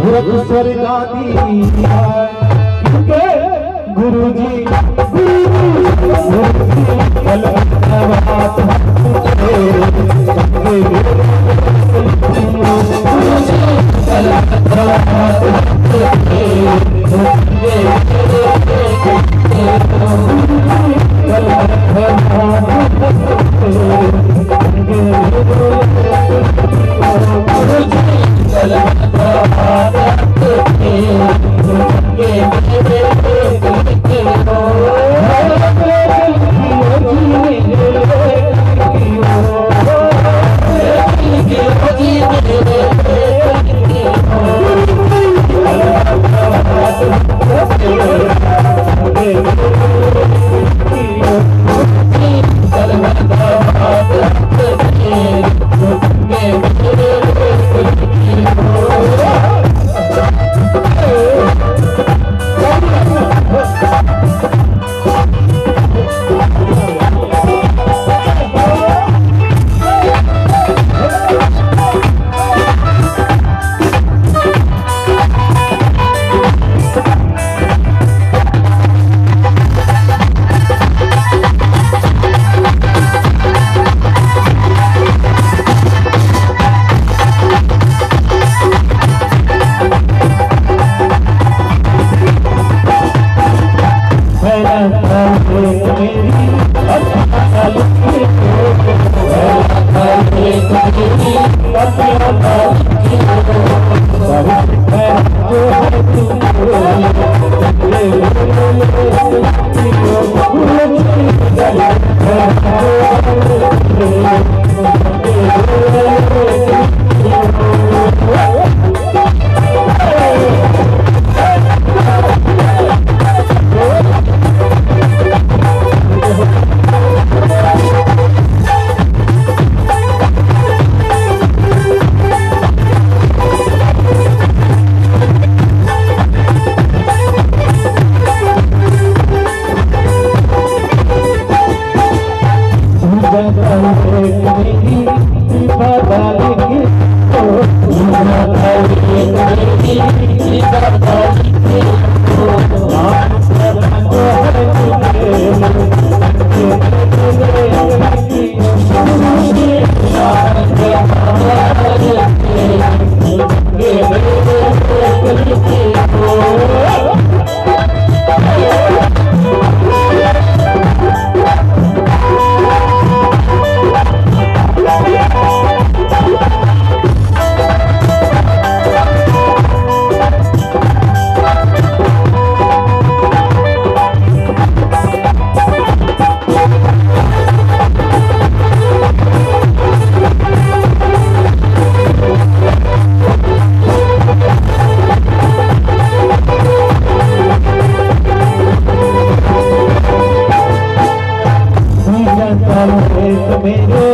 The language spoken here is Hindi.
सूरत स्वर्गा गुरु जी गुरु जी Thank you. também